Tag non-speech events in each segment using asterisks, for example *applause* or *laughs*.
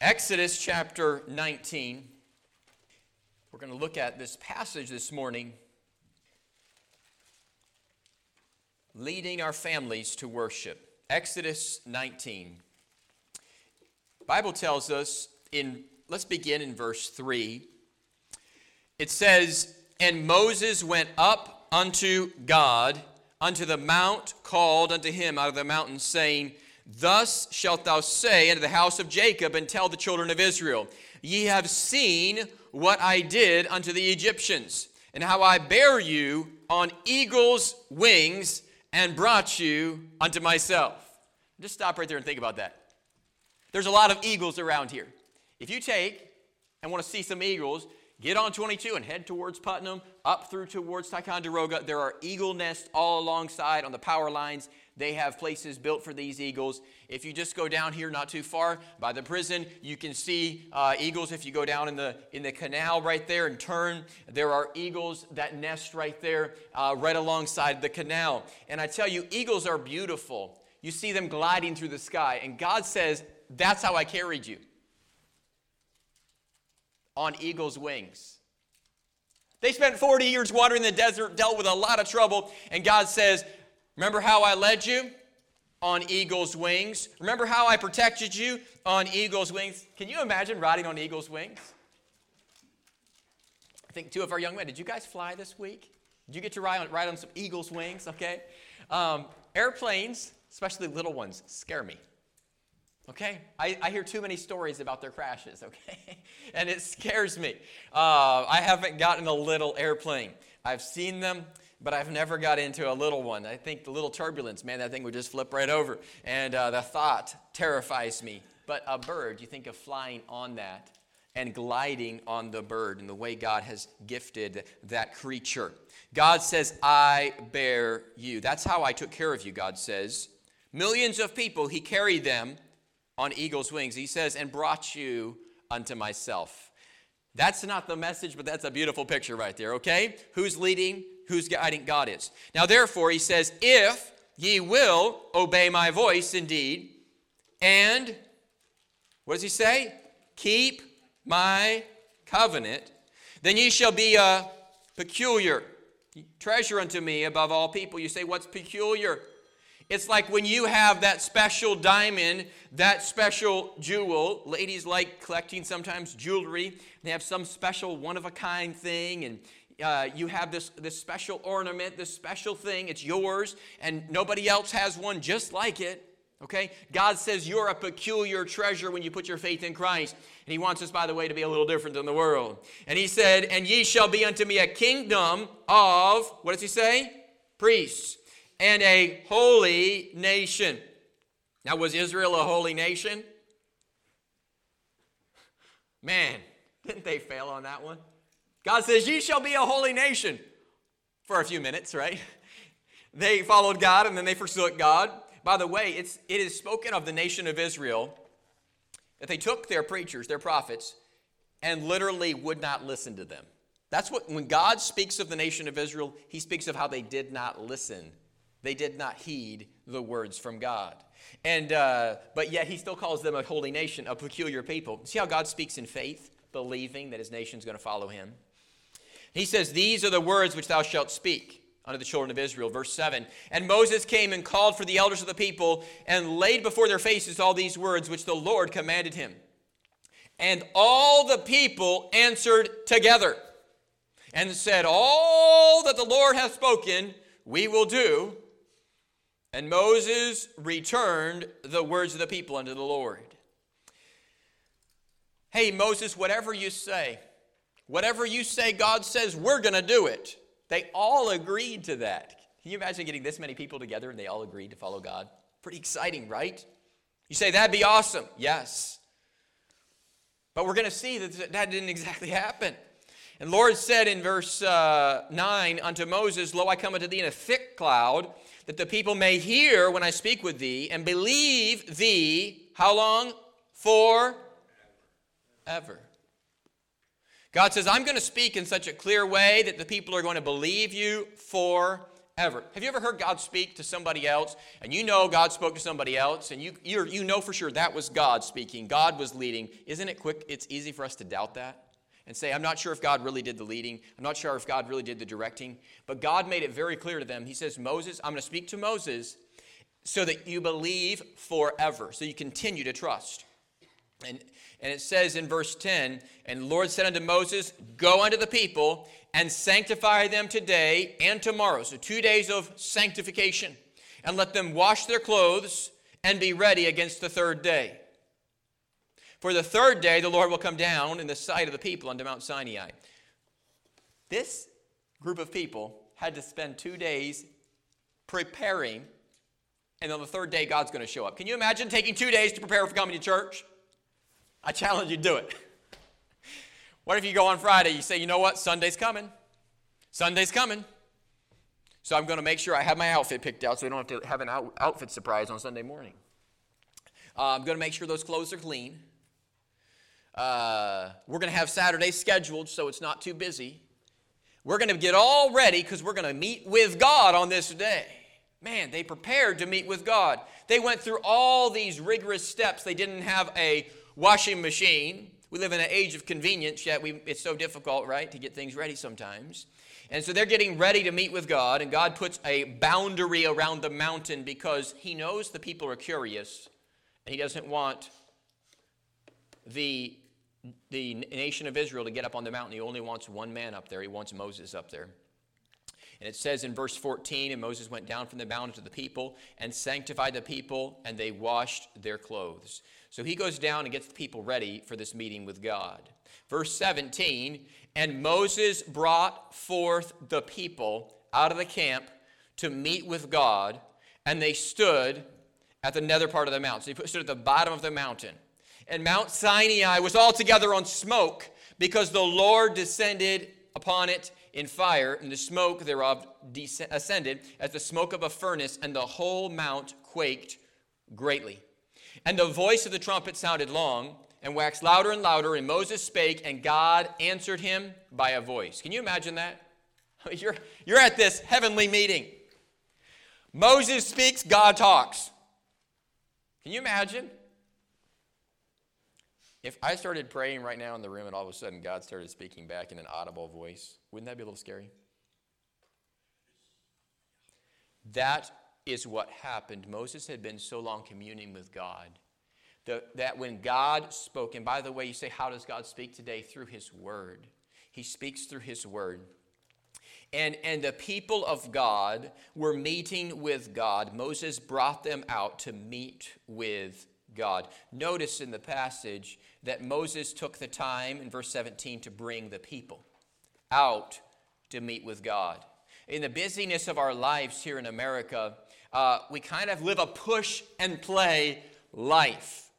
Exodus chapter 19. We're going to look at this passage this morning. Leading our families to worship. Exodus 19. Bible tells us in let's begin in verse 3. It says, "And Moses went up unto God unto the mount called unto him out of the mountain saying, Thus shalt thou say unto the house of Jacob, and tell the children of Israel, Ye have seen what I did unto the Egyptians, and how I bare you on eagle's wings and brought you unto myself. Just stop right there and think about that. There's a lot of eagles around here. If you take and want to see some eagles, get on 22 and head towards Putnam, up through towards Ticonderoga. There are eagle nests all alongside on the power lines. They have places built for these eagles. If you just go down here, not too far by the prison, you can see uh, eagles. If you go down in the in the canal right there and turn, there are eagles that nest right there, uh, right alongside the canal. And I tell you, eagles are beautiful. You see them gliding through the sky, and God says, "That's how I carried you." On eagle's wings. They spent 40 years wandering the desert, dealt with a lot of trouble, and God says, Remember how I led you? On eagle's wings. Remember how I protected you? On eagle's wings. Can you imagine riding on eagle's wings? I think two of our young men, did you guys fly this week? Did you get to ride on, ride on some eagle's wings? Okay. Um, airplanes, especially little ones, scare me. Okay? I, I, hear too many stories about their crashes, *laughs* okay? and it scares me. Uh, I haven't gotten a little airplane. I've seen them but I've never got into a little one. I think the little turbulence, man, that thing would just flip right over. And uh, the thought terrifies me. But a bird, you think of flying on that and gliding on the bird and the way God has gifted that creature. God says, I bear you. That's how I took care of you, God says. Millions of people, He carried them on eagle's wings. He says, and brought you unto myself. That's not the message, but that's a beautiful picture right there, okay? Who's leading? Whose guiding God is. Now, therefore, he says, If ye will obey my voice indeed, and what does he say? Keep my covenant, then ye shall be a peculiar treasure unto me above all people. You say, What's peculiar? It's like when you have that special diamond, that special jewel. Ladies like collecting sometimes jewelry. They have some special one of a kind thing, and uh, you have this, this special ornament, this special thing, it's yours, and nobody else has one just like it. Okay? God says you're a peculiar treasure when you put your faith in Christ. And He wants us, by the way, to be a little different than the world. And He said, And ye shall be unto me a kingdom of, what does He say? Priests, and a holy nation. Now, was Israel a holy nation? Man, didn't they fail on that one? God says, Ye shall be a holy nation for a few minutes, right? *laughs* They followed God and then they forsook God. By the way, it's, it is spoken of the nation of Israel that they took their preachers, their prophets, and literally would not listen to them. That's what, when God speaks of the nation of Israel, he speaks of how they did not listen. They did not heed the words from God. And, uh, but yet he still calls them a holy nation, a peculiar people. See how God speaks in faith, believing that his nation is going to follow him? He says, These are the words which thou shalt speak unto the children of Israel. Verse 7. And Moses came and called for the elders of the people and laid before their faces all these words which the Lord commanded him. And all the people answered together and said, All that the Lord hath spoken, we will do. And Moses returned the words of the people unto the Lord. Hey, Moses, whatever you say, Whatever you say, God says, we're going to do it. They all agreed to that. Can you imagine getting this many people together and they all agreed to follow God? Pretty exciting, right? You say, that'd be awesome. Yes. But we're going to see that that didn't exactly happen. And Lord said in verse uh, 9 unto Moses, Lo, I come unto thee in a thick cloud, that the people may hear when I speak with thee, and believe thee, how long? For ever. God says, I'm going to speak in such a clear way that the people are going to believe you forever. Have you ever heard God speak to somebody else and you know God spoke to somebody else and you, you know for sure that was God speaking, God was leading? Isn't it quick? It's easy for us to doubt that and say, I'm not sure if God really did the leading. I'm not sure if God really did the directing. But God made it very clear to them. He says, Moses, I'm going to speak to Moses so that you believe forever, so you continue to trust. And, and it says in verse 10 And the Lord said unto Moses, Go unto the people and sanctify them today and tomorrow. So, two days of sanctification. And let them wash their clothes and be ready against the third day. For the third day, the Lord will come down in the sight of the people unto Mount Sinai. This group of people had to spend two days preparing, and on the third day, God's going to show up. Can you imagine taking two days to prepare for coming to church? I challenge you to do it. What if you go on Friday, you say, you know what, Sunday's coming. Sunday's coming. So I'm going to make sure I have my outfit picked out so we don't have to have an out- outfit surprise on Sunday morning. Uh, I'm going to make sure those clothes are clean. Uh, we're going to have Saturday scheduled so it's not too busy. We're going to get all ready because we're going to meet with God on this day. Man, they prepared to meet with God. They went through all these rigorous steps. They didn't have a washing machine. We live in an age of convenience, yet we, it's so difficult, right, to get things ready sometimes. And so they're getting ready to meet with God, and God puts a boundary around the mountain because He knows the people are curious, and He doesn't want the, the nation of Israel to get up on the mountain. He only wants one man up there, He wants Moses up there. And it says in verse 14, and Moses went down from the mountain to the people and sanctified the people, and they washed their clothes. So he goes down and gets the people ready for this meeting with God. Verse 17, and Moses brought forth the people out of the camp to meet with God, and they stood at the nether part of the mountain. So he stood at the bottom of the mountain. And Mount Sinai was altogether on smoke because the Lord descended upon it in fire, and the smoke thereof ascended as the smoke of a furnace, and the whole mount quaked greatly. And the voice of the trumpet sounded long and waxed louder and louder, and Moses spake, and God answered him by a voice. Can you imagine that? *laughs* You're, you're at this heavenly meeting. Moses speaks, God talks. Can you imagine? If I started praying right now in the room and all of a sudden God started speaking back in an audible voice, wouldn't that be a little scary? That is what happened. Moses had been so long communing with God that when God spoke, and by the way, you say, How does God speak today? Through His Word. He speaks through His Word. And, and the people of God were meeting with God. Moses brought them out to meet with God. Notice in the passage that Moses took the time in verse 17 to bring the people out to meet with God. In the busyness of our lives here in America, uh, we kind of live a push and play life.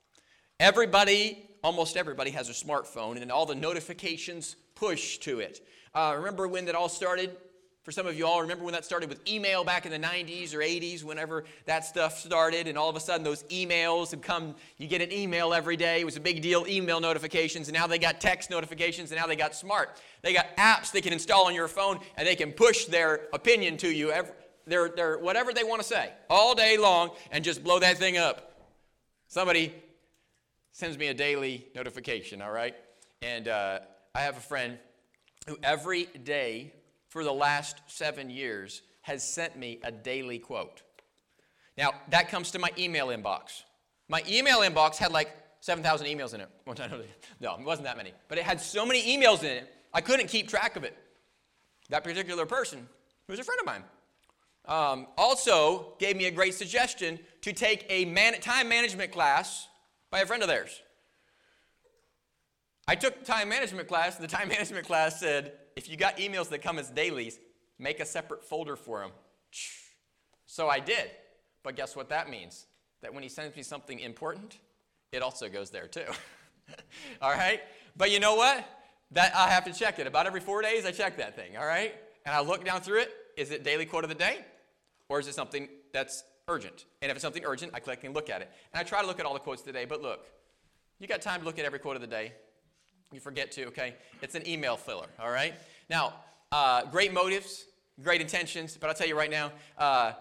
Everybody, almost everybody, has a smartphone, and all the notifications push to it. Uh, remember when that all started? For some of you all, remember when that started with email back in the 90s or 80s, whenever that stuff started, and all of a sudden those emails would come. You get an email every day. It was a big deal, email notifications, and now they got text notifications, and now they got smart. They got apps they can install on your phone, and they can push their opinion to you, every, their, their, whatever they want to say, all day long, and just blow that thing up. Somebody sends me a daily notification, all right? And uh, I have a friend who every day for the last seven years has sent me a daily quote. Now, that comes to my email inbox. My email inbox had like 7,000 emails in it. *laughs* No, it wasn't that many. But it had so many emails in it, I couldn't keep track of it. That particular person, who was a friend of mine, um, also gave me a great suggestion to take a man- time management class by a friend of theirs. I took time management class, and the time *laughs* management class said, if you got emails that come as dailies, make a separate folder for them. *sniffs* So I did. But guess what that means? That when he sends me something important, it also goes there too. *laughs* all right? But you know what? That I have to check it. About every four days, I check that thing, all right? And I look down through it. Is it daily quote of the day? Or is it something that's urgent? And if it's something urgent, I click and look at it. And I try to look at all the quotes today, but look, you got time to look at every quote of the day? You forget to, okay? It's an email filler, all right? Now, uh, great motives, great intentions, but I'll tell you right now, uh,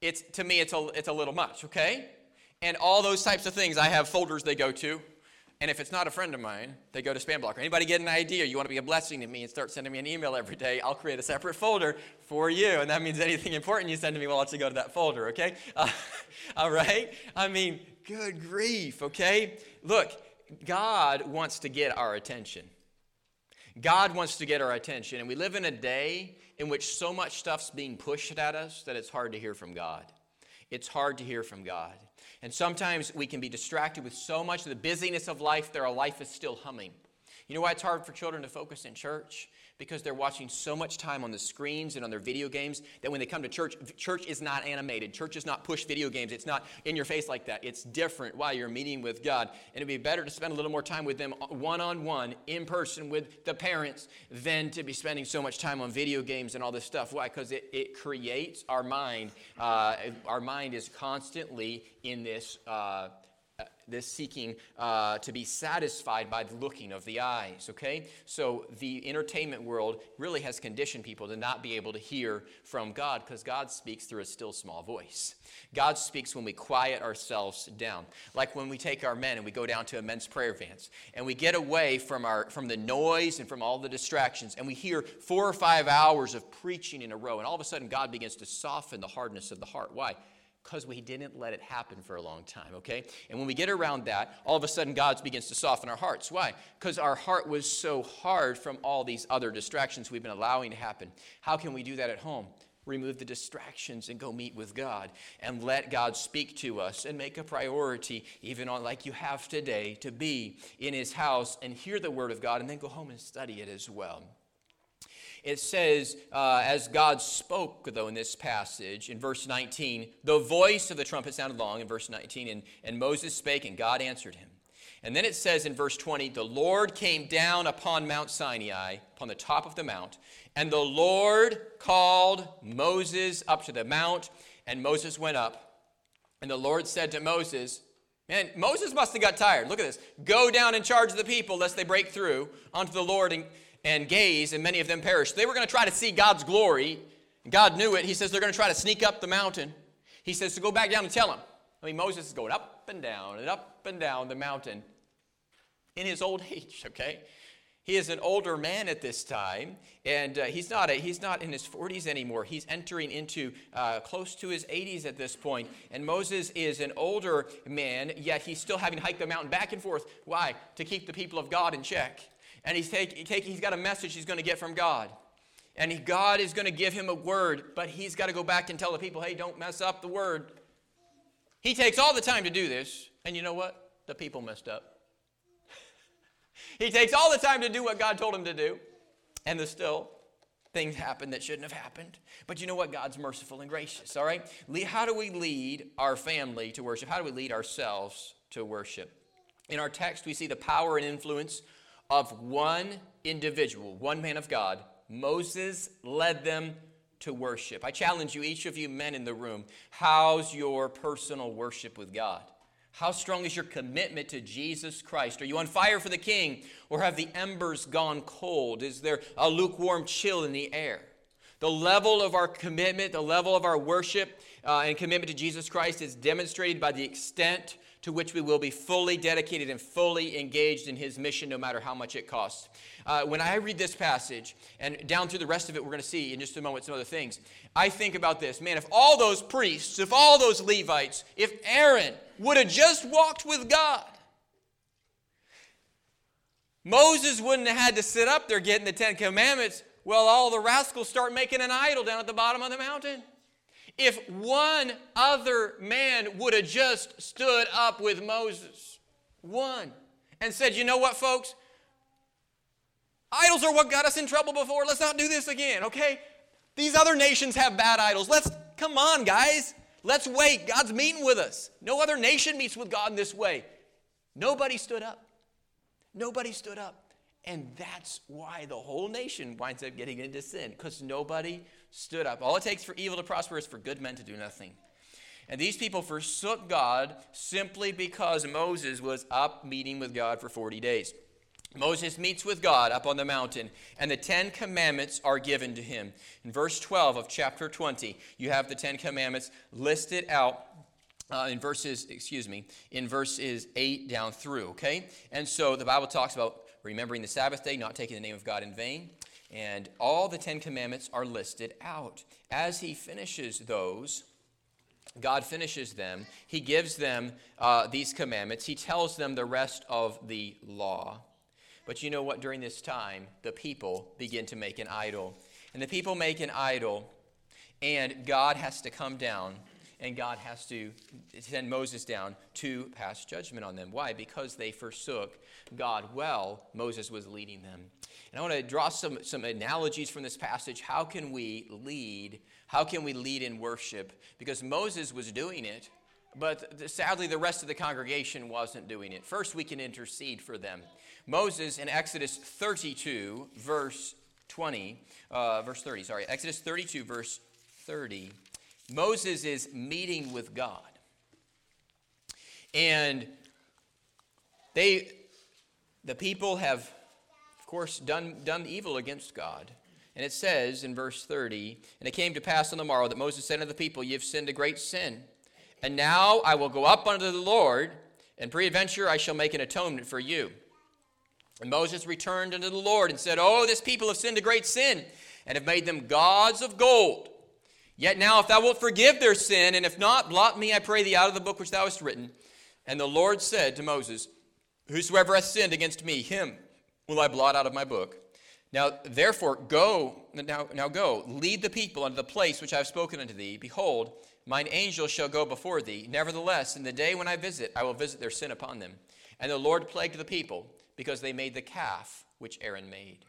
it's, to me, it's a, it's a little much, okay? And all those types of things, I have folders they go to. And if it's not a friend of mine, they go to spam blocker. Anybody get an idea? You want to be a blessing to me and start sending me an email every day? I'll create a separate folder for you. And that means anything important you send to me will also go to that folder, okay? Uh, *laughs* all right? I mean, good grief, okay? Look, God wants to get our attention. God wants to get our attention. And we live in a day in which so much stuff's being pushed at us that it's hard to hear from God. It's hard to hear from God. And sometimes we can be distracted with so much of the busyness of life that our life is still humming. You know why it's hard for children to focus in church? Because they're watching so much time on the screens and on their video games that when they come to church, church is not animated. Church is not push video games. It's not in your face like that. It's different while you're meeting with God. And it'd be better to spend a little more time with them one on one, in person with the parents, than to be spending so much time on video games and all this stuff. Why? Because it, it creates our mind. Uh, our mind is constantly in this. Uh, this seeking uh, to be satisfied by the looking of the eyes, okay? So the entertainment world really has conditioned people to not be able to hear from God because God speaks through a still small voice. God speaks when we quiet ourselves down. Like when we take our men and we go down to a men's prayer advance and we get away from, our, from the noise and from all the distractions and we hear four or five hours of preaching in a row and all of a sudden God begins to soften the hardness of the heart. Why? Because we didn't let it happen for a long time, okay? And when we get around that, all of a sudden God begins to soften our hearts. Why? Because our heart was so hard from all these other distractions we've been allowing to happen. How can we do that at home? Remove the distractions and go meet with God and let God speak to us and make a priority, even on like you have today, to be in His house and hear the Word of God and then go home and study it as well. It says, uh, as God spoke, though, in this passage, in verse 19, the voice of the trumpet sounded long, in verse 19, and, and Moses spake, and God answered him. And then it says in verse 20, the Lord came down upon Mount Sinai, upon the top of the mount, and the Lord called Moses up to the mount, and Moses went up. And the Lord said to Moses, Man, Moses must have got tired. Look at this. Go down and charge the people lest they break through unto the Lord and, and gaze, and many of them perished. They were going to try to see God's glory. God knew it. He says they're going to try to sneak up the mountain. He says to go back down and tell them. I mean, Moses is going up and down and up and down the mountain in his old *laughs* age, okay? He is an older man at this time, and uh, he's, not a, he's not in his 40s anymore. He's entering into uh, close to his 80s at this point. And Moses is an older man, yet he's still having to hike the mountain back and forth. Why? To keep the people of God in check and he's, take, take, he's got a message he's going to get from God. And he, God is going to give him a word, but he's got to go back and tell the people, hey, don't mess up the word. He takes all the time to do this, and you know what? The people messed up. *laughs* he takes all the time to do what God told him to do, and there's still things happen that shouldn't have happened. But you know what? God's merciful and gracious, all right? How do we lead our family to worship? How do we lead ourselves to worship? In our text, we see the power and influence of one individual, one man of God, Moses led them to worship. I challenge you, each of you men in the room, how's your personal worship with God? How strong is your commitment to Jesus Christ? Are you on fire for the King, or have the embers gone cold? Is there a lukewarm chill in the air? The level of our commitment, the level of our worship uh, and commitment to Jesus Christ is demonstrated by the extent to which we will be fully dedicated and fully engaged in his mission, no matter how much it costs. Uh, when I read this passage, and down through the rest of it, we're going to see in just a moment some other things, I think about this man, if all those priests, if all those Levites, if Aaron would have just walked with God, Moses wouldn't have had to sit up there getting the Ten Commandments while all the rascals start making an idol down at the bottom of the mountain. If one other man would have just stood up with Moses, one, and said, You know what, folks? Idols are what got us in trouble before. Let's not do this again, okay? These other nations have bad idols. Let's, come on, guys. Let's wait. God's meeting with us. No other nation meets with God in this way. Nobody stood up. Nobody stood up. And that's why the whole nation winds up getting into sin, because nobody stood up. All it takes for evil to prosper is for good men to do nothing. And these people forsook God simply because Moses was up meeting with God for 40 days. Moses meets with God up on the mountain, and the Ten Commandments are given to him. In verse 12 of chapter 20, you have the Ten Commandments listed out uh, in verses, excuse me, in verses 8 down through, okay? And so the Bible talks about remembering the Sabbath day, not taking the name of God in vain, and all the Ten Commandments are listed out. As he finishes those, God finishes them. He gives them uh, these commandments. He tells them the rest of the law. But you know what? During this time, the people begin to make an idol. And the people make an idol, and God has to come down and God has to send Moses down to pass judgment on them. Why? Because they forsook God well. Moses was leading them. And I want to draw some, some analogies from this passage. How can we lead? How can we lead in worship? Because Moses was doing it, but sadly, the rest of the congregation wasn't doing it. First, we can intercede for them. Moses in Exodus 32, verse 20, uh, verse 30, sorry, Exodus 32, verse 30, Moses is meeting with God. And they, the people have, of course, done, done evil against God. And it says in verse 30, And it came to pass on the morrow that Moses said unto the people, Ye have sinned a great sin. And now I will go up unto the Lord, and peradventure I shall make an atonement for you. And Moses returned unto the Lord and said, Oh, this people have sinned a great sin, and have made them gods of gold. Yet now, if thou wilt forgive their sin, and if not, blot me, I pray thee, out of the book which thou hast written. And the Lord said to Moses, Whosoever hath sinned against me, him will I blot out of my book. Now, therefore, go, now, now go, lead the people unto the place which I have spoken unto thee. Behold, mine angel shall go before thee. Nevertheless, in the day when I visit, I will visit their sin upon them. And the Lord plagued the people, because they made the calf which Aaron made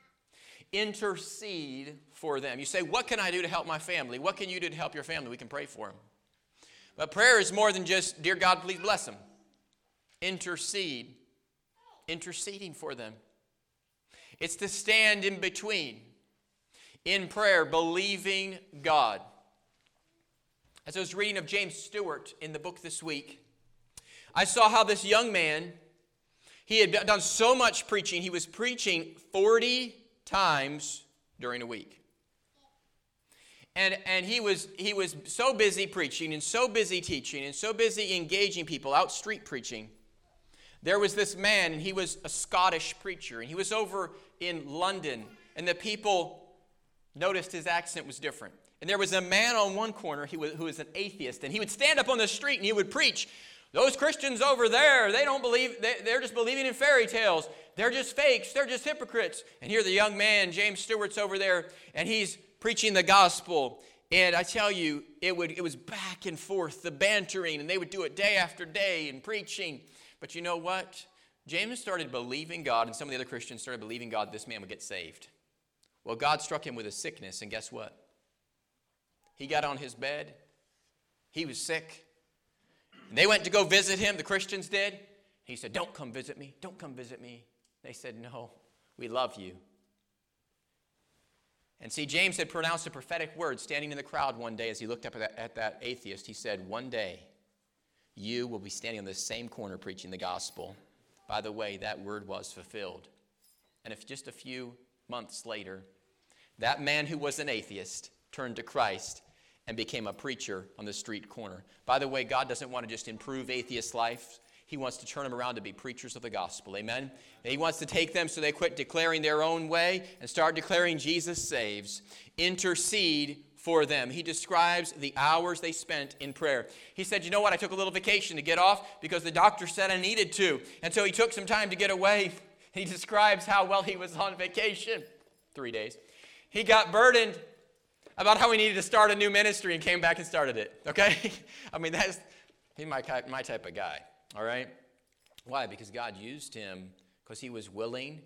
intercede for them. You say, What can I do to help my family? What can you do to help your family? We can pray for them. But prayer is more than just, Dear God, please bless them. Intercede, interceding for them. It's to stand in between in prayer, believing God. As I was reading of James Stewart in the book this week, I saw how this young man, he had done so much preaching. He was preaching 40 times during a week. And, and he, was, he was so busy preaching and so busy teaching and so busy engaging people out street preaching. There was this man, and he was a Scottish preacher, and he was over in London, and the people noticed his accent was different. And there was a man on one corner who was, who was an atheist, and he would stand up on the street and he would preach. Those Christians over there, they don't believe, they, they're just believing in fairy tales. They're just fakes. They're just hypocrites. And here the young man, James Stewart's over there, and he's preaching the gospel. And I tell you, it, would, it was back and forth, the bantering, and they would do it day after day and preaching. But you know what? James started believing God, and some of the other Christians started believing God this man would get saved. Well, God struck him with a sickness, and guess what? He got on his bed. He was sick. And they went to go visit him, the Christians did. He said, Don't come visit me. Don't come visit me. They said, No, we love you. And see, James had pronounced a prophetic word standing in the crowd one day as he looked up at that, at that, atheist. He said, One day you will be standing on the same corner preaching the gospel. By the way, that word was fulfilled. And if just a few months later, that man who was an atheist turned to Christ and became a preacher on the street corner. By the way, God doesn't want to just improve atheist life. He wants to turn them around to be preachers of the gospel. Amen. He wants to take them so they quit declaring their own way and start declaring Jesus saves. Intercede for them. He describes the hours they spent in prayer. He said, You know what? I took a little vacation to get off because the doctor said I needed to. And so he took some time to get away. He describes how well he was on vacation three days. He got burdened about how he needed to start a new ministry and came back and started it. Okay? *laughs* I mean, that's he's my, my type of guy. All right? Why? Because God used him because he was willing.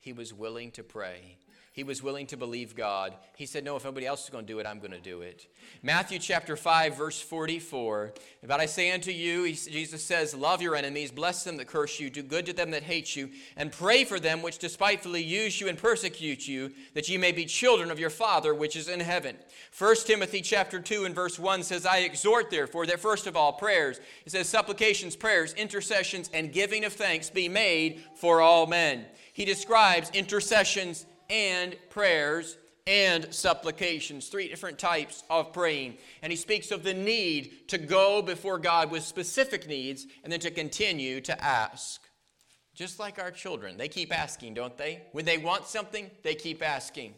He was willing to pray. He was willing to believe God. He said, No, if nobody else is going to do it, I'm going to do it. Matthew chapter 5, verse 44. But I say unto you, Jesus says, Love your enemies, bless them that curse you, do good to them that hate you, and pray for them which despitefully use you and persecute you, that ye may be children of your Father which is in heaven. 1 Timothy chapter 2 and verse 1 says, I exhort therefore that first of all prayers, it says supplications, prayers, intercessions, and giving of thanks be made for all men. He describes intercessions and prayers and supplications, three different types of praying. And he speaks of the need to go before God with specific needs and then to continue to ask. Just like our children, they keep asking, don't they? When they want something, they keep asking.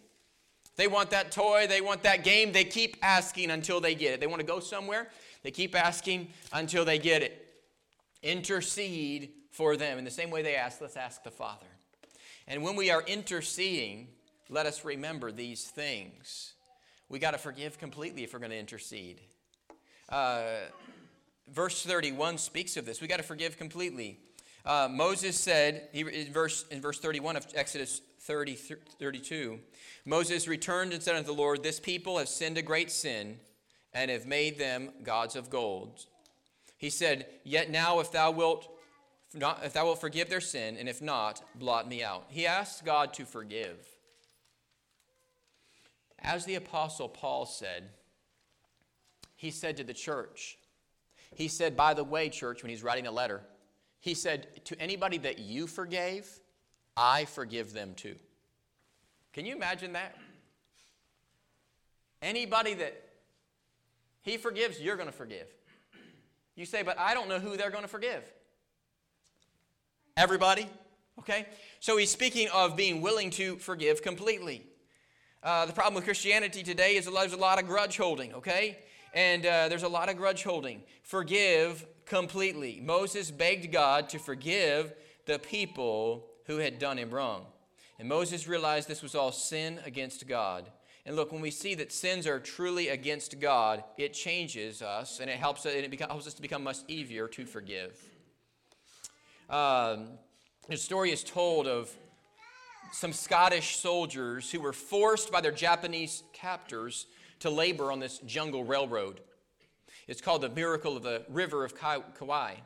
They want that toy, they want that game, they keep asking until they get it. They want to go somewhere, they keep asking until they get it. Intercede for them. In the same way they ask, let's ask the Father. And when we are interceding, let us remember these things. We got to forgive completely if we're going to intercede. Uh, verse 31 speaks of this. We got to forgive completely. Uh, Moses said, he, in, verse, in verse 31 of Exodus 30, 32, Moses returned and said unto the Lord, This people have sinned a great sin and have made them gods of gold. He said, Yet now, if thou wilt not, if thou wilt forgive their sin, and if not, blot me out. He asks God to forgive. As the Apostle Paul said, he said to the church, he said, by the way, church, when he's writing a letter, he said, to anybody that you forgave, I forgive them too. Can you imagine that? Anybody that he forgives, you're going to forgive. You say, but I don't know who they're going to forgive. Everybody? Okay? So he's speaking of being willing to forgive completely. Uh, the problem with Christianity today is there's a lot of grudge holding, okay? And uh, there's a lot of grudge holding. Forgive completely. Moses begged God to forgive the people who had done him wrong. And Moses realized this was all sin against God. And look, when we see that sins are truly against God, it changes us and it helps, and it helps us to become much easier to forgive. Um, the story is told of some Scottish soldiers who were forced by their Japanese captors to labor on this jungle railroad. It's called the Miracle of the River of Kwai.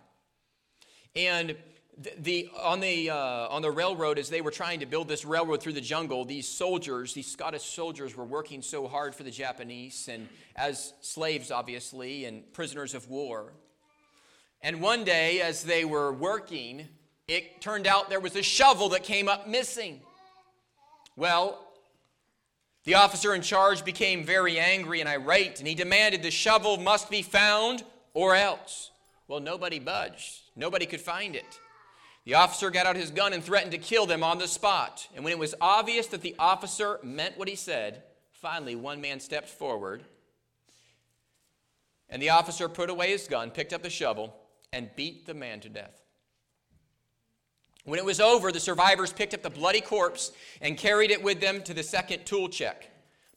And the, the, on, the, uh, on the railroad, as they were trying to build this railroad through the jungle, these soldiers, these Scottish soldiers, were working so hard for the Japanese and as slaves, obviously, and prisoners of war. And one day, as they were working, it turned out there was a shovel that came up missing. Well, the officer in charge became very angry and irate, and he demanded the shovel must be found or else. Well, nobody budged, nobody could find it. The officer got out his gun and threatened to kill them on the spot. And when it was obvious that the officer meant what he said, finally one man stepped forward. And the officer put away his gun, picked up the shovel, and beat the man to death. When it was over, the survivors picked up the bloody corpse and carried it with them to the second tool check.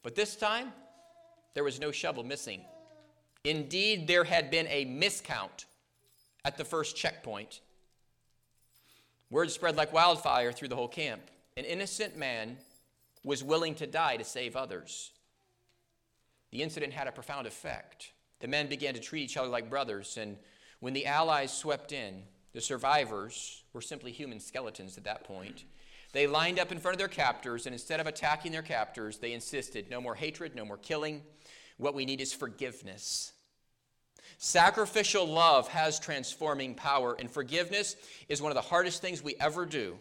But this time, there was no shovel missing. Indeed, there had been a miscount at the first checkpoint. Word spread like wildfire through the whole camp. An innocent man was willing to die to save others. The incident had a profound effect. The men began to treat each other like brothers, and when the Allies swept in, the survivors were simply human skeletons at that point. They lined up in front of their captors, and instead of attacking their captors, they insisted no more hatred, no more killing. What we need is forgiveness. Sacrificial love has transforming power, and forgiveness is one of the hardest things we ever do.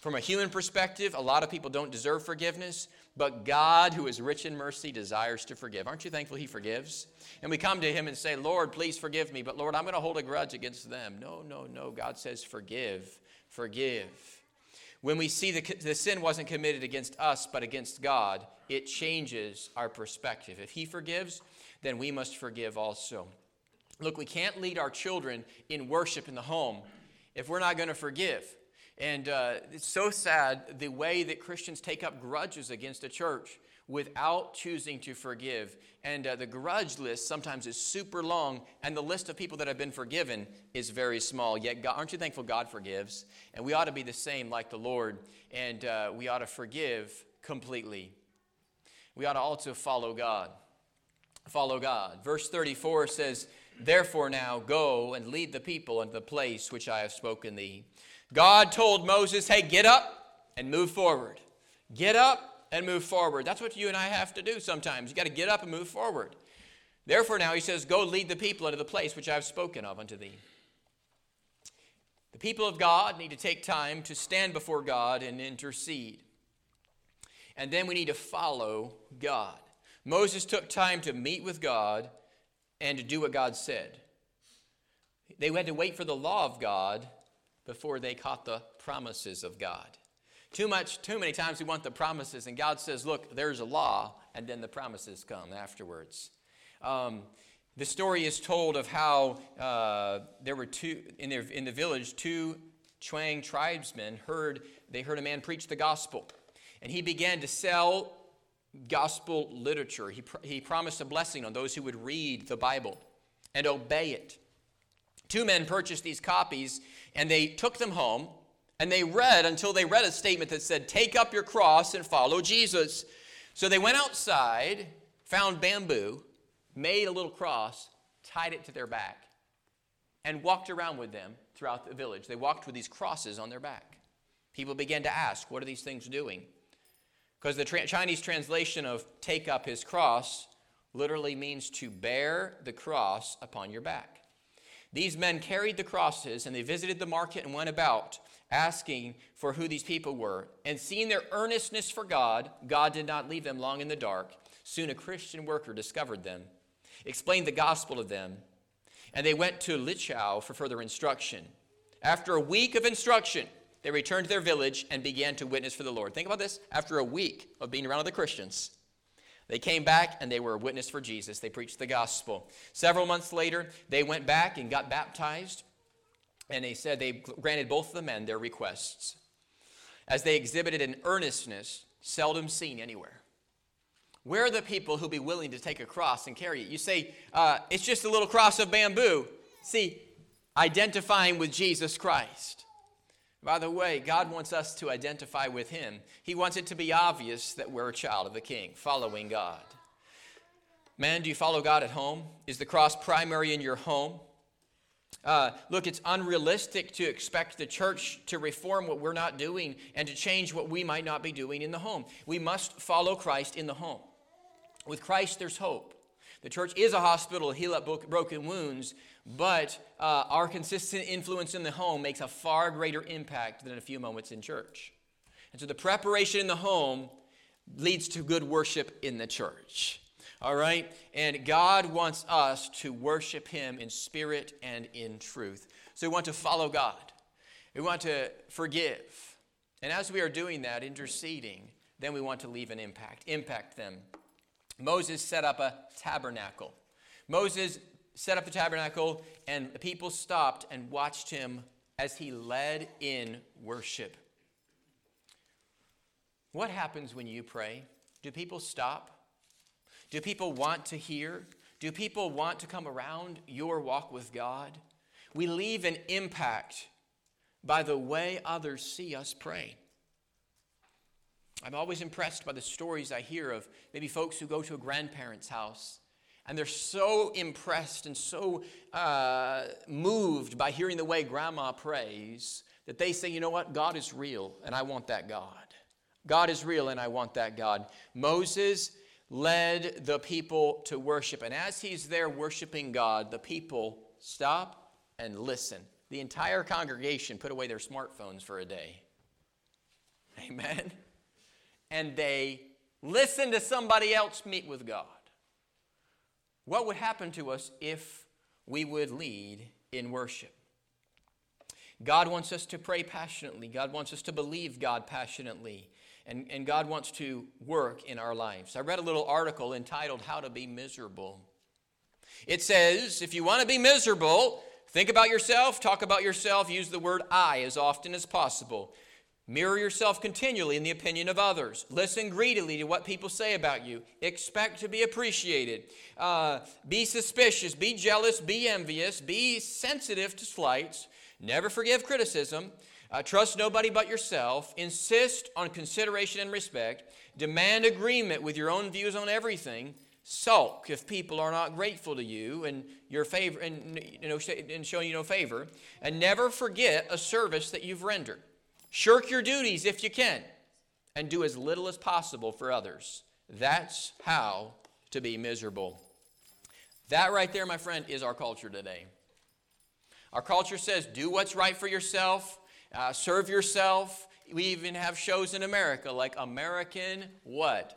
From a human perspective, a lot of people don't deserve forgiveness, but God, who is rich in mercy, desires to forgive. Aren't you thankful He forgives? And we come to Him and say, Lord, please forgive me, but Lord, I'm going to hold a grudge against them. No, no, no. God says, forgive, forgive. When we see the, the sin wasn't committed against us, but against God, it changes our perspective. If He forgives, then we must forgive also. Look, we can't lead our children in worship in the home if we're not going to forgive. And uh, it's so sad the way that Christians take up grudges against a church without choosing to forgive. And uh, the grudge list sometimes is super long, and the list of people that have been forgiven is very small. Yet, God, aren't you thankful God forgives? And we ought to be the same like the Lord, and uh, we ought to forgive completely. We ought to also follow God. Follow God. Verse 34 says, Therefore now go and lead the people into the place which I have spoken thee. God told Moses, Hey, get up and move forward. Get up and move forward. That's what you and I have to do sometimes. You got to get up and move forward. Therefore now he says, Go lead the people into the place which I have spoken of unto thee. The people of God need to take time to stand before God and intercede. And then we need to follow God. Moses took time to meet with God and to do what God said. They had to wait for the law of God before they caught the promises of God. Too much, too many times we want the promises, and God says, Look, there's a law, and then the promises come afterwards. Um, the story is told of how uh, there were two in, their, in the village, two Chuang tribesmen heard they heard a man preach the gospel, and he began to sell gospel literature. He, pr- he promised a blessing on those who would read the Bible and obey it. Two men purchased these copies and they took them home and they read until they read a statement that said, Take up your cross and follow Jesus. So they went outside, found bamboo, made a little cross, tied it to their back, and walked around with them throughout the village. They walked with these crosses on their back. People began to ask, What are these things doing? Because the tra- Chinese translation of take up his cross literally means to bear the cross upon your back. These men carried the crosses and they visited the market and went about asking for who these people were. And seeing their earnestness for God, God did not leave them long in the dark. Soon a Christian worker discovered them, explained the gospel to them, and they went to Lichau for further instruction. After a week of instruction, they returned to their village and began to witness for the Lord. Think about this. After a week of being around other Christians, they came back and they were a witness for Jesus. They preached the gospel. Several months later, they went back and got baptized. And they said they granted both of the men their requests as they exhibited an earnestness seldom seen anywhere. Where are the people who be willing to take a cross and carry it? You say, uh, it's just a little cross of bamboo. See, identifying with Jesus Christ. By the way, God wants us to identify with Him. He wants it to be obvious that we're a child of the King, following God. Man, do you follow God at home? Is the cross primary in your home? Uh, look, it's unrealistic to expect the church to reform what we're not doing and to change what we might not be doing in the home. We must follow Christ in the home. With Christ, there's hope. The church is a hospital to heal up broken wounds, but uh, our consistent influence in the home makes a far greater impact than a few moments in church. And so the preparation in the home leads to good worship in the church. All right? And God wants us to worship Him in spirit and in truth. So we want to follow God, we want to forgive. And as we are doing that, interceding, then we want to leave an impact, impact them. Moses set up a tabernacle. Moses set up the tabernacle, and the people stopped and watched him as he led in worship. What happens when you pray? Do people stop? Do people want to hear? Do people want to come around your walk with God? We leave an impact by the way others see us pray. I'm always impressed by the stories I hear of maybe folks who go to a grandparent's house and they're so impressed and so uh, moved by hearing the way grandma prays that they say, you know what? God is real and I want that God. God is real and I want that God. Moses led the people to worship. And as he's there worshiping God, the people stop and listen. The entire congregation put away their smartphones for a day. Amen. And they listen to somebody else meet with God. What would happen to us if we would lead in worship? God wants us to pray passionately. God wants us to believe God passionately. And, and God wants to work in our lives. I read a little article entitled How to Be Miserable. It says, if you want to be miserable, think about yourself, talk about yourself, use the word I as often as possible. Mirror yourself continually in the opinion of others. Listen greedily to what people say about you. Expect to be appreciated. Uh, be suspicious. Be jealous. Be envious. Be sensitive to slights. Never forgive criticism. Uh, trust nobody but yourself. Insist on consideration and respect. Demand agreement with your own views on everything. Sulk if people are not grateful to you and your favor and you know and showing you no favor. And never forget a service that you've rendered. Shirk your duties if you can, and do as little as possible for others. That's how to be miserable. That right there, my friend, is our culture today. Our culture says do what's right for yourself, uh, serve yourself. We even have shows in America like American what?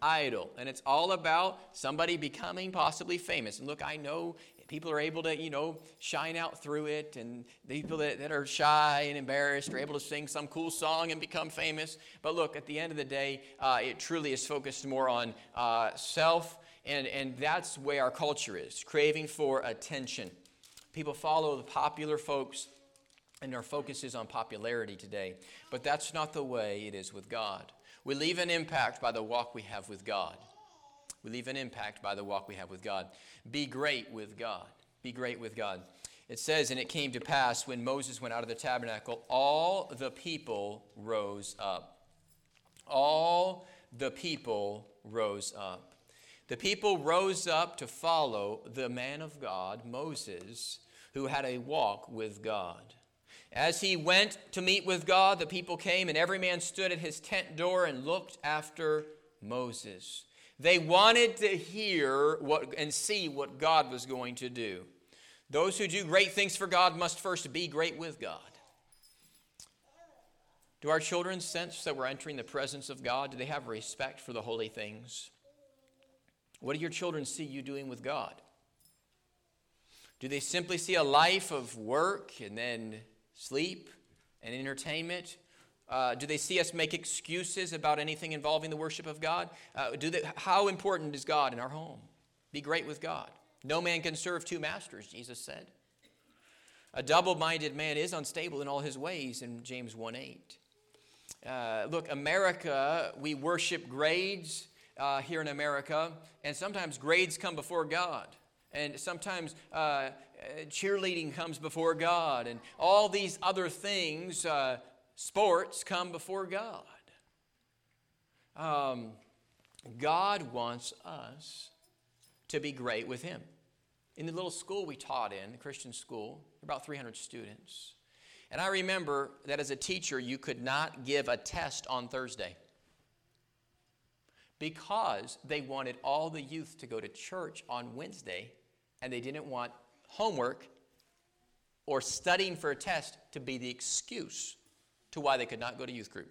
Idol. And it's all about somebody becoming possibly famous. And look, I know people are able to, you know, shine out through it. And the people that, that are shy and embarrassed are able to sing some cool song and become famous. But look, at the end of the day, uh, it truly is focused more on uh, self. And, and that's where our culture is craving for attention. People follow the popular folks and our focus is on popularity today. But that's not the way it is with God. We leave an impact by the walk we have with God. We leave an impact by the walk we have with God. Be great with God. Be great with God. It says, And it came to pass when Moses went out of the tabernacle, all the people rose up. All the people rose up. The people rose up to follow the man of God, Moses, who had a walk with God. As he went to meet with God, the people came, and every man stood at his tent door and looked after Moses. They wanted to hear what, and see what God was going to do. Those who do great things for God must first be great with God. Do our children sense that we're entering the presence of God? Do they have respect for the holy things? What do your children see you doing with God? Do they simply see a life of work and then sleep and entertainment? Uh, do they see us make excuses about anything involving the worship of God? Uh, do they, how important is God in our home? Be great with God. No man can serve two masters, Jesus said. A double minded man is unstable in all his ways in James 1 8. Uh, look, America, we worship grades uh, here in America, and sometimes grades come before God. And sometimes uh, cheerleading comes before God, and all these other things, uh, sports, come before God. Um, God wants us to be great with Him. In the little school we taught in, the Christian school, about 300 students. And I remember that as a teacher, you could not give a test on Thursday because they wanted all the youth to go to church on Wednesday and they didn't want homework or studying for a test to be the excuse to why they could not go to youth group.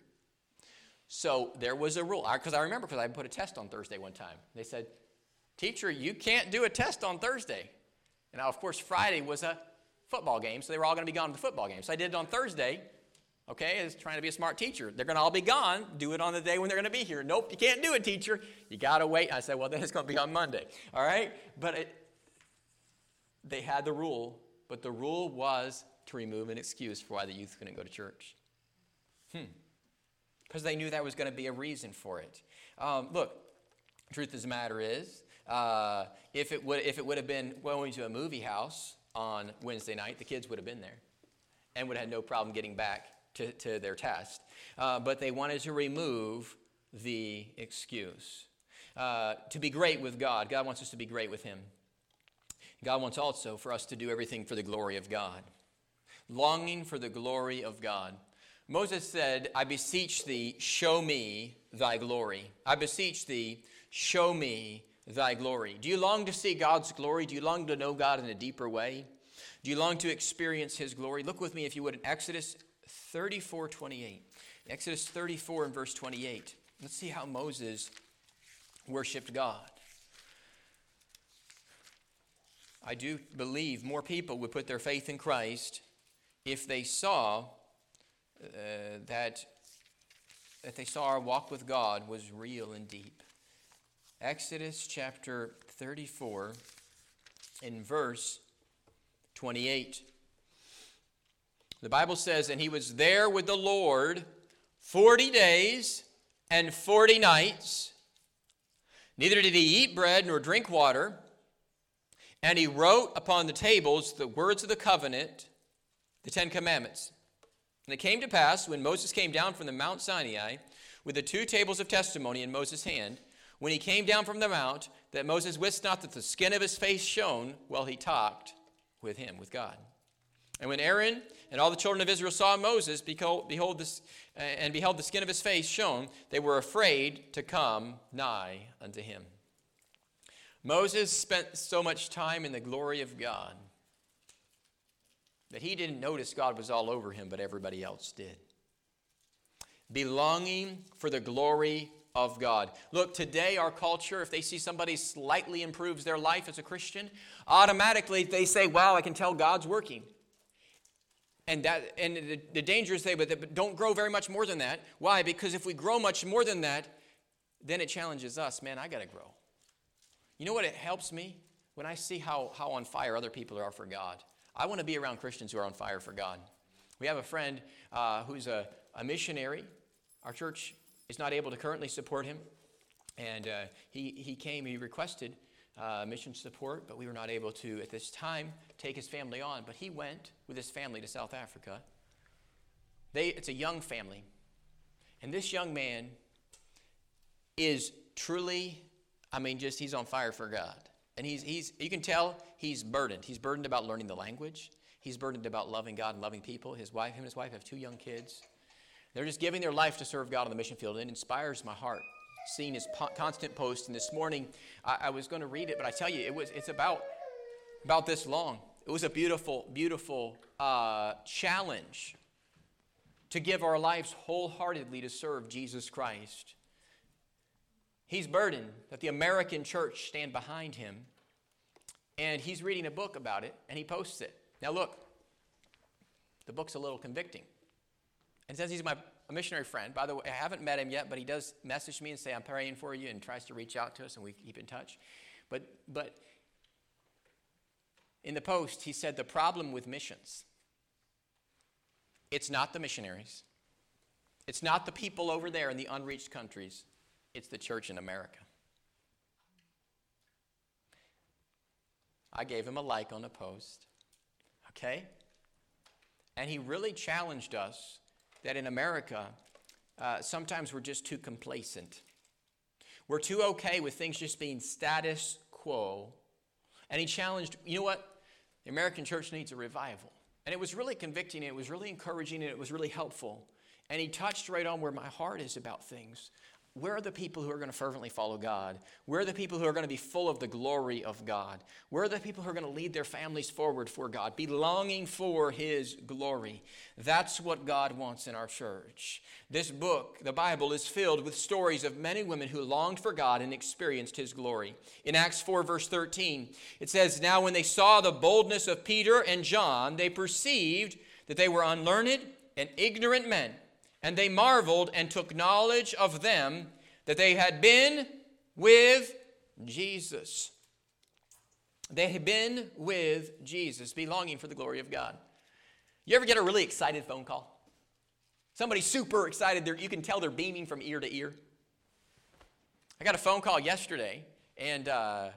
So there was a rule. Because I, I remember because I put a test on Thursday one time. They said, Teacher, you can't do a test on Thursday. And now, of course, Friday was a football game, so they were all going to be gone to the football game. So I did it on Thursday. Okay, as trying to be a smart teacher. They're going to all be gone. Do it on the day when they're going to be here. Nope, you can't do it, teacher. You got to wait. I said, well, then it's going to be on Monday. All right? But it, they had the rule, but the rule was to remove an excuse for why the youth couldn't go to church. Hmm. Because they knew that was going to be a reason for it. Um, look, truth of the matter is, uh, if, it would, if it would have been going to a movie house on Wednesday night, the kids would have been there and would have had no problem getting back to, to their test. Uh, but they wanted to remove the excuse. Uh, to be great with God, God wants us to be great with Him. God wants also for us to do everything for the glory of God. Longing for the glory of God. Moses said, I beseech thee, show me thy glory. I beseech thee, show me thy glory. Do you long to see God's glory? Do you long to know God in a deeper way? Do you long to experience his glory? Look with me, if you would, in Exodus 34 28. Exodus 34 and verse 28. Let's see how Moses worshiped God. I do believe more people would put their faith in Christ if they saw uh, that, that they saw our walk with God was real and deep. Exodus chapter 34 in verse 28. The Bible says, And he was there with the Lord 40 days and 40 nights. Neither did he eat bread nor drink water. And he wrote upon the tables the words of the covenant, the Ten Commandments. And it came to pass when Moses came down from the Mount Sinai with the two tables of testimony in Moses' hand, when he came down from the mount, that Moses wist not that the skin of his face shone while he talked with him, with God. And when Aaron and all the children of Israel saw Moses, behold, this, and beheld the skin of his face shone, they were afraid to come nigh unto him. Moses spent so much time in the glory of God that he didn't notice God was all over him, but everybody else did. Belonging for the glory of God. Look, today our culture, if they see somebody slightly improves their life as a Christian, automatically they say, Wow, I can tell God's working. And that and the, the danger is they but don't grow very much more than that. Why? Because if we grow much more than that, then it challenges us, man, I gotta grow. You know what it helps me? When I see how, how on fire other people are for God. I want to be around Christians who are on fire for God. We have a friend uh, who's a, a missionary. Our church is not able to currently support him. And uh, he, he came, he requested uh, mission support, but we were not able to, at this time, take his family on. But he went with his family to South Africa. They, it's a young family. And this young man is truly I mean, just he's on fire for God. And he's, he's, you can tell he's burdened. He's burdened about learning the language. He's burdened about loving God and loving people. His wife, him and his wife have two young kids. They're just giving their life to serve God on the mission field. And it inspires my heart seeing his po- constant post. And this morning, I, I was going to read it, but I tell you, it was, it's about, about this long. It was a beautiful, beautiful uh, challenge to give our lives wholeheartedly to serve Jesus Christ. He's burdened that the American church stand behind him. And he's reading a book about it, and he posts it. Now, look, the book's a little convicting. And says he's my a missionary friend. By the way, I haven't met him yet, but he does message me and say, I'm praying for you, and tries to reach out to us, and we keep in touch. But, but in the post, he said the problem with missions it's not the missionaries, it's not the people over there in the unreached countries, it's the church in America. I gave him a like on a post. Okay? And he really challenged us that in America, uh, sometimes we're just too complacent. We're too okay with things just being status quo. And he challenged, you know what? The American church needs a revival. And it was really convicting, and it was really encouraging, and it was really helpful. And he touched right on where my heart is about things where are the people who are going to fervently follow God? Where are the people who are going to be full of the glory of God? Where are the people who are going to lead their families forward for God, be longing for His glory? That's what God wants in our church. This book, the Bible, is filled with stories of men and women who longed for God and experienced His glory. In Acts 4, verse 13, it says, Now when they saw the boldness of Peter and John, they perceived that they were unlearned and ignorant men and they marveled and took knowledge of them that they had been with Jesus. They had been with Jesus, belonging for the glory of God. You ever get a really excited phone call? Somebody super excited, you can tell they're beaming from ear to ear. I got a phone call yesterday, and uh,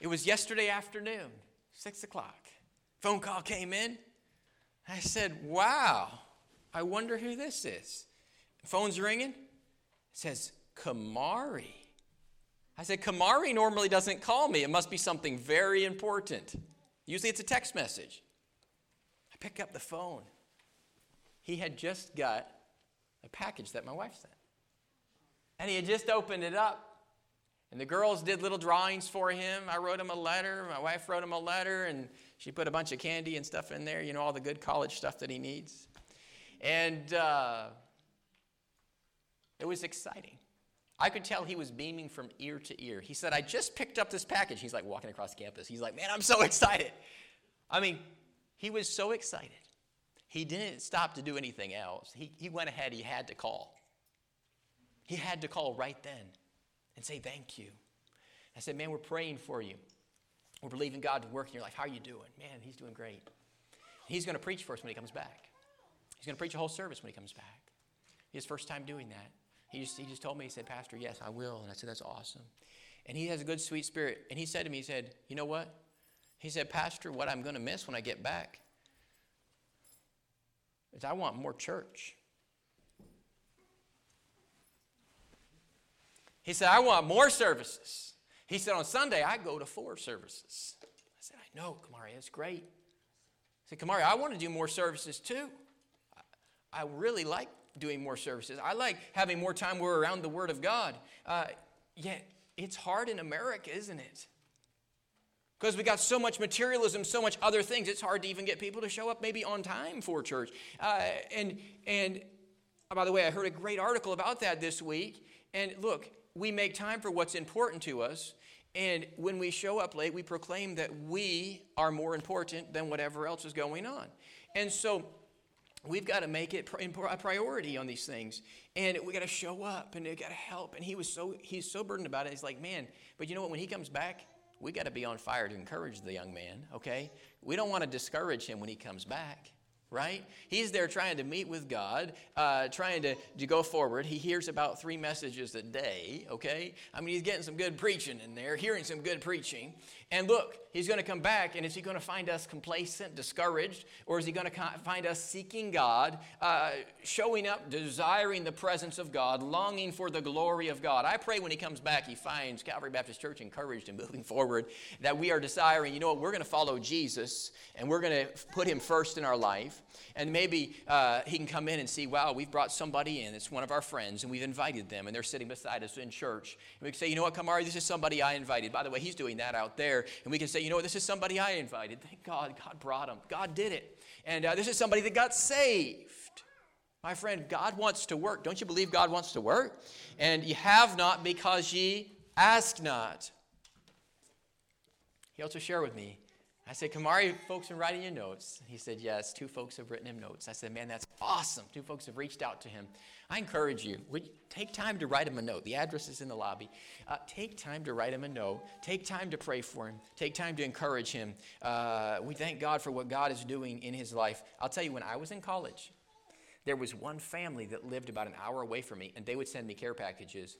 it was yesterday afternoon, 6 o'clock. Phone call came in. I said, Wow, I wonder who this is. Phone's ringing. It says, Kamari. I said, Kamari normally doesn't call me. It must be something very important. Usually it's a text message. I pick up the phone. He had just got a package that my wife sent. And he had just opened it up. And the girls did little drawings for him. I wrote him a letter. My wife wrote him a letter, and she put a bunch of candy and stuff in there, you know, all the good college stuff that he needs. And uh, it was exciting. I could tell he was beaming from ear to ear. He said, I just picked up this package. He's like walking across campus. He's like, man, I'm so *laughs* excited. I mean, he was so excited. He didn't stop to do anything else. He, he went ahead, he had to call. He had to call right then and say, thank you. I said, man, we're praying for you. We're believing God to work in your life. How are you doing? Man, he's doing great. He's going to preach for us when he comes back. He's going to preach a whole service when he comes back. His first time doing that. He just, he just told me, he said, Pastor, yes, I will. And I said, that's awesome. And he has a good, sweet spirit. And he said to me, he said, you know what? He said, Pastor, what I'm going to miss when I get back is I want more church. He said, I want more services. He said, on Sunday, I go to four services. I said, I know, Kamari, that's great. I said, Kamari, I want to do more services too. I really like doing more services. I like having more time where we're around the Word of God. Uh, yet, it's hard in America, isn't it? Because we got so much materialism, so much other things, it's hard to even get people to show up maybe on time for church. Uh, and, and by the way, I heard a great article about that this week. And look, we make time for what's important to us. And when we show up late, we proclaim that we are more important than whatever else is going on. And so we've got to make it a priority on these things. And we got to show up and we got to help. And he was so, he's so burdened about it. He's like, man, but you know what? When he comes back, we got to be on fire to encourage the young man, okay? We don't want to discourage him when he comes back right? He's there trying to meet with God, uh, trying to, to go forward. He hears about three messages a day, okay? I mean, he's getting some good preaching in there, hearing some good preaching. And look, he's going to come back, and is he going to find us complacent, discouraged, or is he going to find us seeking God, uh, showing up, desiring the presence of God, longing for the glory of God? I pray when he comes back, he finds Calvary Baptist Church encouraged and *laughs* moving forward, that we are desiring, you know what, we're going to follow Jesus, and we're going to put him first in our life. And maybe uh, he can come in and see, wow, we've brought somebody in. It's one of our friends, and we've invited them, and they're sitting beside us in church. And we can say, you know what, Kamari, this is somebody I invited. By the way, he's doing that out there. And we can say, you know this is somebody I invited. Thank God, God brought him. God did it. And uh, this is somebody that got saved. My friend, God wants to work. Don't you believe God wants to work? And ye have not because ye ask not. He also shared with me I said, Kamari, folks are writing you notes. He said, Yes, two folks have written him notes. I said, Man, that's awesome. Two folks have reached out to him. I encourage you, would you take time to write him a note. The address is in the lobby. Uh, take time to write him a note. Take time to pray for him. Take time to encourage him. Uh, we thank God for what God is doing in his life. I'll tell you, when I was in college, there was one family that lived about an hour away from me, and they would send me care packages.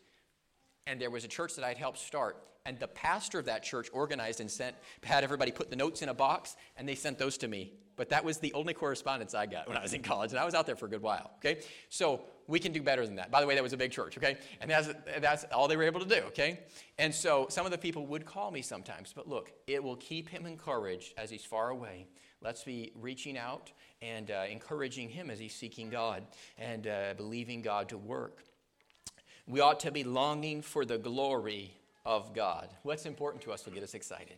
And there was a church that I'd helped start and the pastor of that church organized and sent, had everybody put the notes in a box, and they sent those to me. But that was the only correspondence I got when I was in college, and I was out there for a good while, okay? So we can do better than that. By the way, that was a big church, okay? And that's, that's all they were able to do, okay? And so some of the people would call me sometimes, but look, it will keep him encouraged as he's far away. Let's be reaching out and uh, encouraging him as he's seeking God and uh, believing God to work. We ought to be longing for the glory of God. What's important to us will get us excited.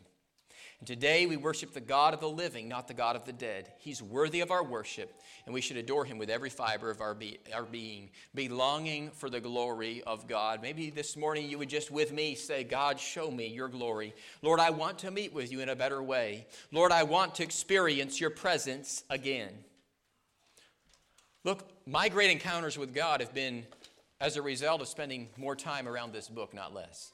And today we worship the God of the living, not the God of the dead. He's worthy of our worship, and we should adore him with every fiber of our, be, our being. Be longing for the glory of God. Maybe this morning you would just with me say, God, show me your glory. Lord, I want to meet with you in a better way. Lord, I want to experience your presence again. Look, my great encounters with God have been as a result of spending more time around this book, not less.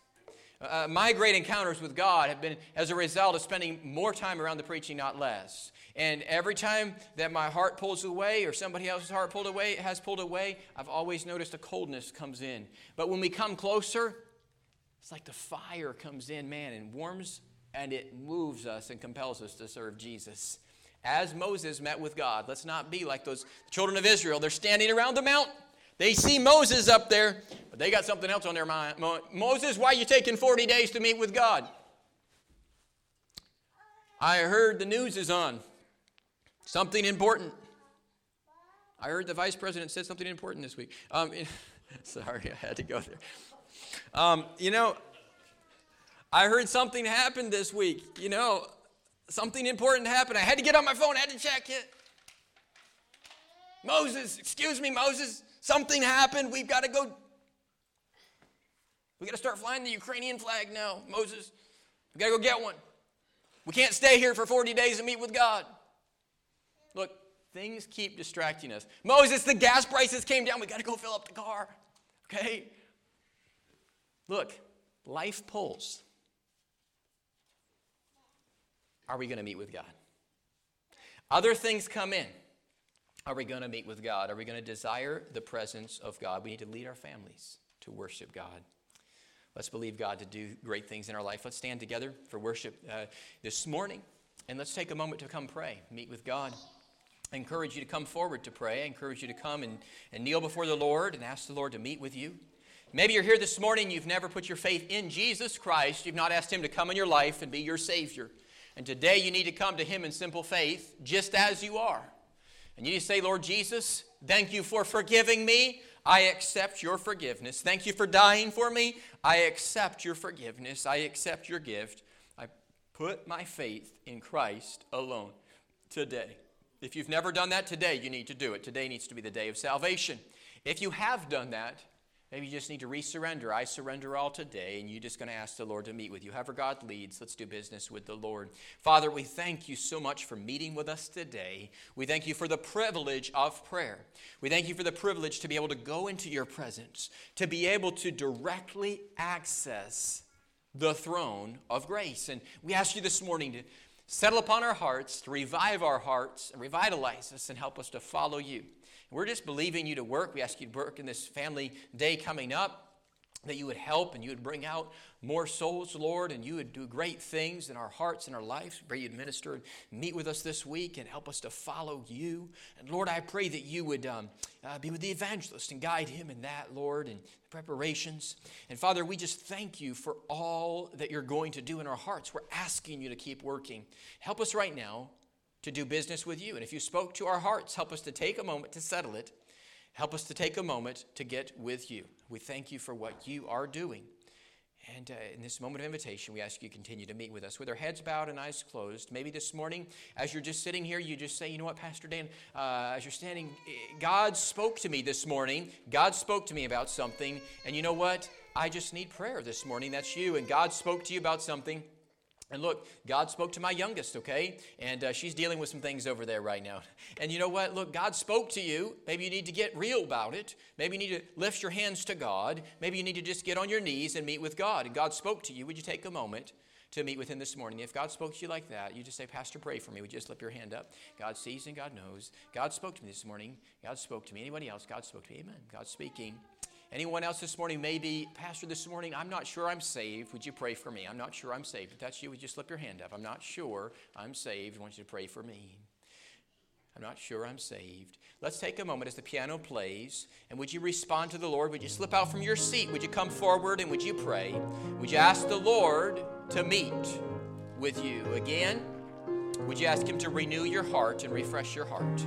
Uh, my great encounters with God have been as a result of spending more time around the preaching, not less. And every time that my heart pulls away or somebody else's heart pulled away, has pulled away, I've always noticed a coldness comes in. But when we come closer, it's like the fire comes in, man, and warms and it moves us and compels us to serve Jesus. As Moses met with God, let's not be like those children of Israel. They're standing around the mount they see Moses up there, but they got something else on their mind. Moses, why are you taking 40 days to meet with God? I heard the news is on. Something important. I heard the vice president said something important this week. Um, *laughs* sorry, I had to go there. Um, you know, I heard something happened this week. You know, something important happened. I had to get on my phone, I had to check it. Moses, excuse me, Moses, Something happened. We've got to go. We got to start flying the Ukrainian flag now, Moses. We got to go get one. We can't stay here for 40 days and meet with God. Look, things keep distracting us. Moses, the gas prices came down. We got to go fill up the car. Okay? Look, life pulls. Are we going to meet with God? Other things come in. Are we going to meet with God? Are we going to desire the presence of God? We need to lead our families to worship God. Let's believe God to do great things in our life. Let's stand together for worship uh, this morning, and let's take a moment to come pray, meet with God. I encourage you to come forward to pray. I encourage you to come and, and kneel before the Lord and ask the Lord to meet with you. Maybe you're here this morning, you've never put your faith in Jesus Christ, you've not asked Him to come in your life and be your Savior. And today you need to come to Him in simple faith, just as you are. And you say, Lord Jesus, thank you for forgiving me. I accept your forgiveness. Thank you for dying for me. I accept your forgiveness. I accept your gift. I put my faith in Christ alone today. If you've never done that today, you need to do it. Today needs to be the day of salvation. If you have done that, maybe you just need to resurrender. I surrender all today, and you're just going to ask the Lord to meet with you. However, God leads, let's do business with the Lord. Father, we thank you so much for meeting with us today. We thank you for the privilege of prayer. We thank you for the privilege to be able to go into your presence, to be able to directly access the throne of grace. And we ask you this morning to settle upon our hearts, to revive our hearts, and revitalize us and help us to follow you. We're just believing you to work. We ask you to work in this family day coming up that you would help and you would bring out more souls, Lord, and you would do great things in our hearts and our lives. We Pray you'd minister and meet with us this week and help us to follow you. And Lord, I pray that you would um, uh, be with the evangelist and guide him in that, Lord, and preparations. And Father, we just thank you for all that you're going to do in our hearts. We're asking you to keep working. Help us right now to do business with you. And if you spoke to our hearts, help us to take a moment to settle it Help us to take a moment to get with you. We thank you for what you are doing. And uh, in this moment of invitation, we ask you to continue to meet with us with our heads bowed and eyes closed. Maybe this morning, as you're just sitting here, you just say, You know what, Pastor Dan, uh, as you're standing, God spoke to me this morning. God spoke to me about something. And you know what? I just need prayer this morning. That's you. And God spoke to you about something. And look, God spoke to my youngest, okay? And uh, she's dealing with some things over there right now. *laughs* And you know what? Look, God spoke to you. Maybe you need to get real about it. Maybe you need to lift your hands to God. Maybe you need to just get on your knees and meet with God. And God spoke to you. Would you take a moment to meet with Him this morning? If God spoke to you like that, you just say, Pastor, pray for me. Would you just lift your hand up? God sees and God knows. God spoke to me this morning. God spoke to me. Anybody else? God spoke to me. Amen. God's speaking. Anyone else this morning, maybe, Pastor, this morning, I'm not sure I'm saved. Would you pray for me? I'm not sure I'm saved. If that's you, would you slip your hand up? I'm not sure I'm saved. I want you to pray for me. I'm not sure I'm saved. Let's take a moment as the piano plays, and would you respond to the Lord? Would you slip out from your seat? Would you come forward and would you pray? Would you ask the Lord to meet with you again? Would you ask Him to renew your heart and refresh your heart?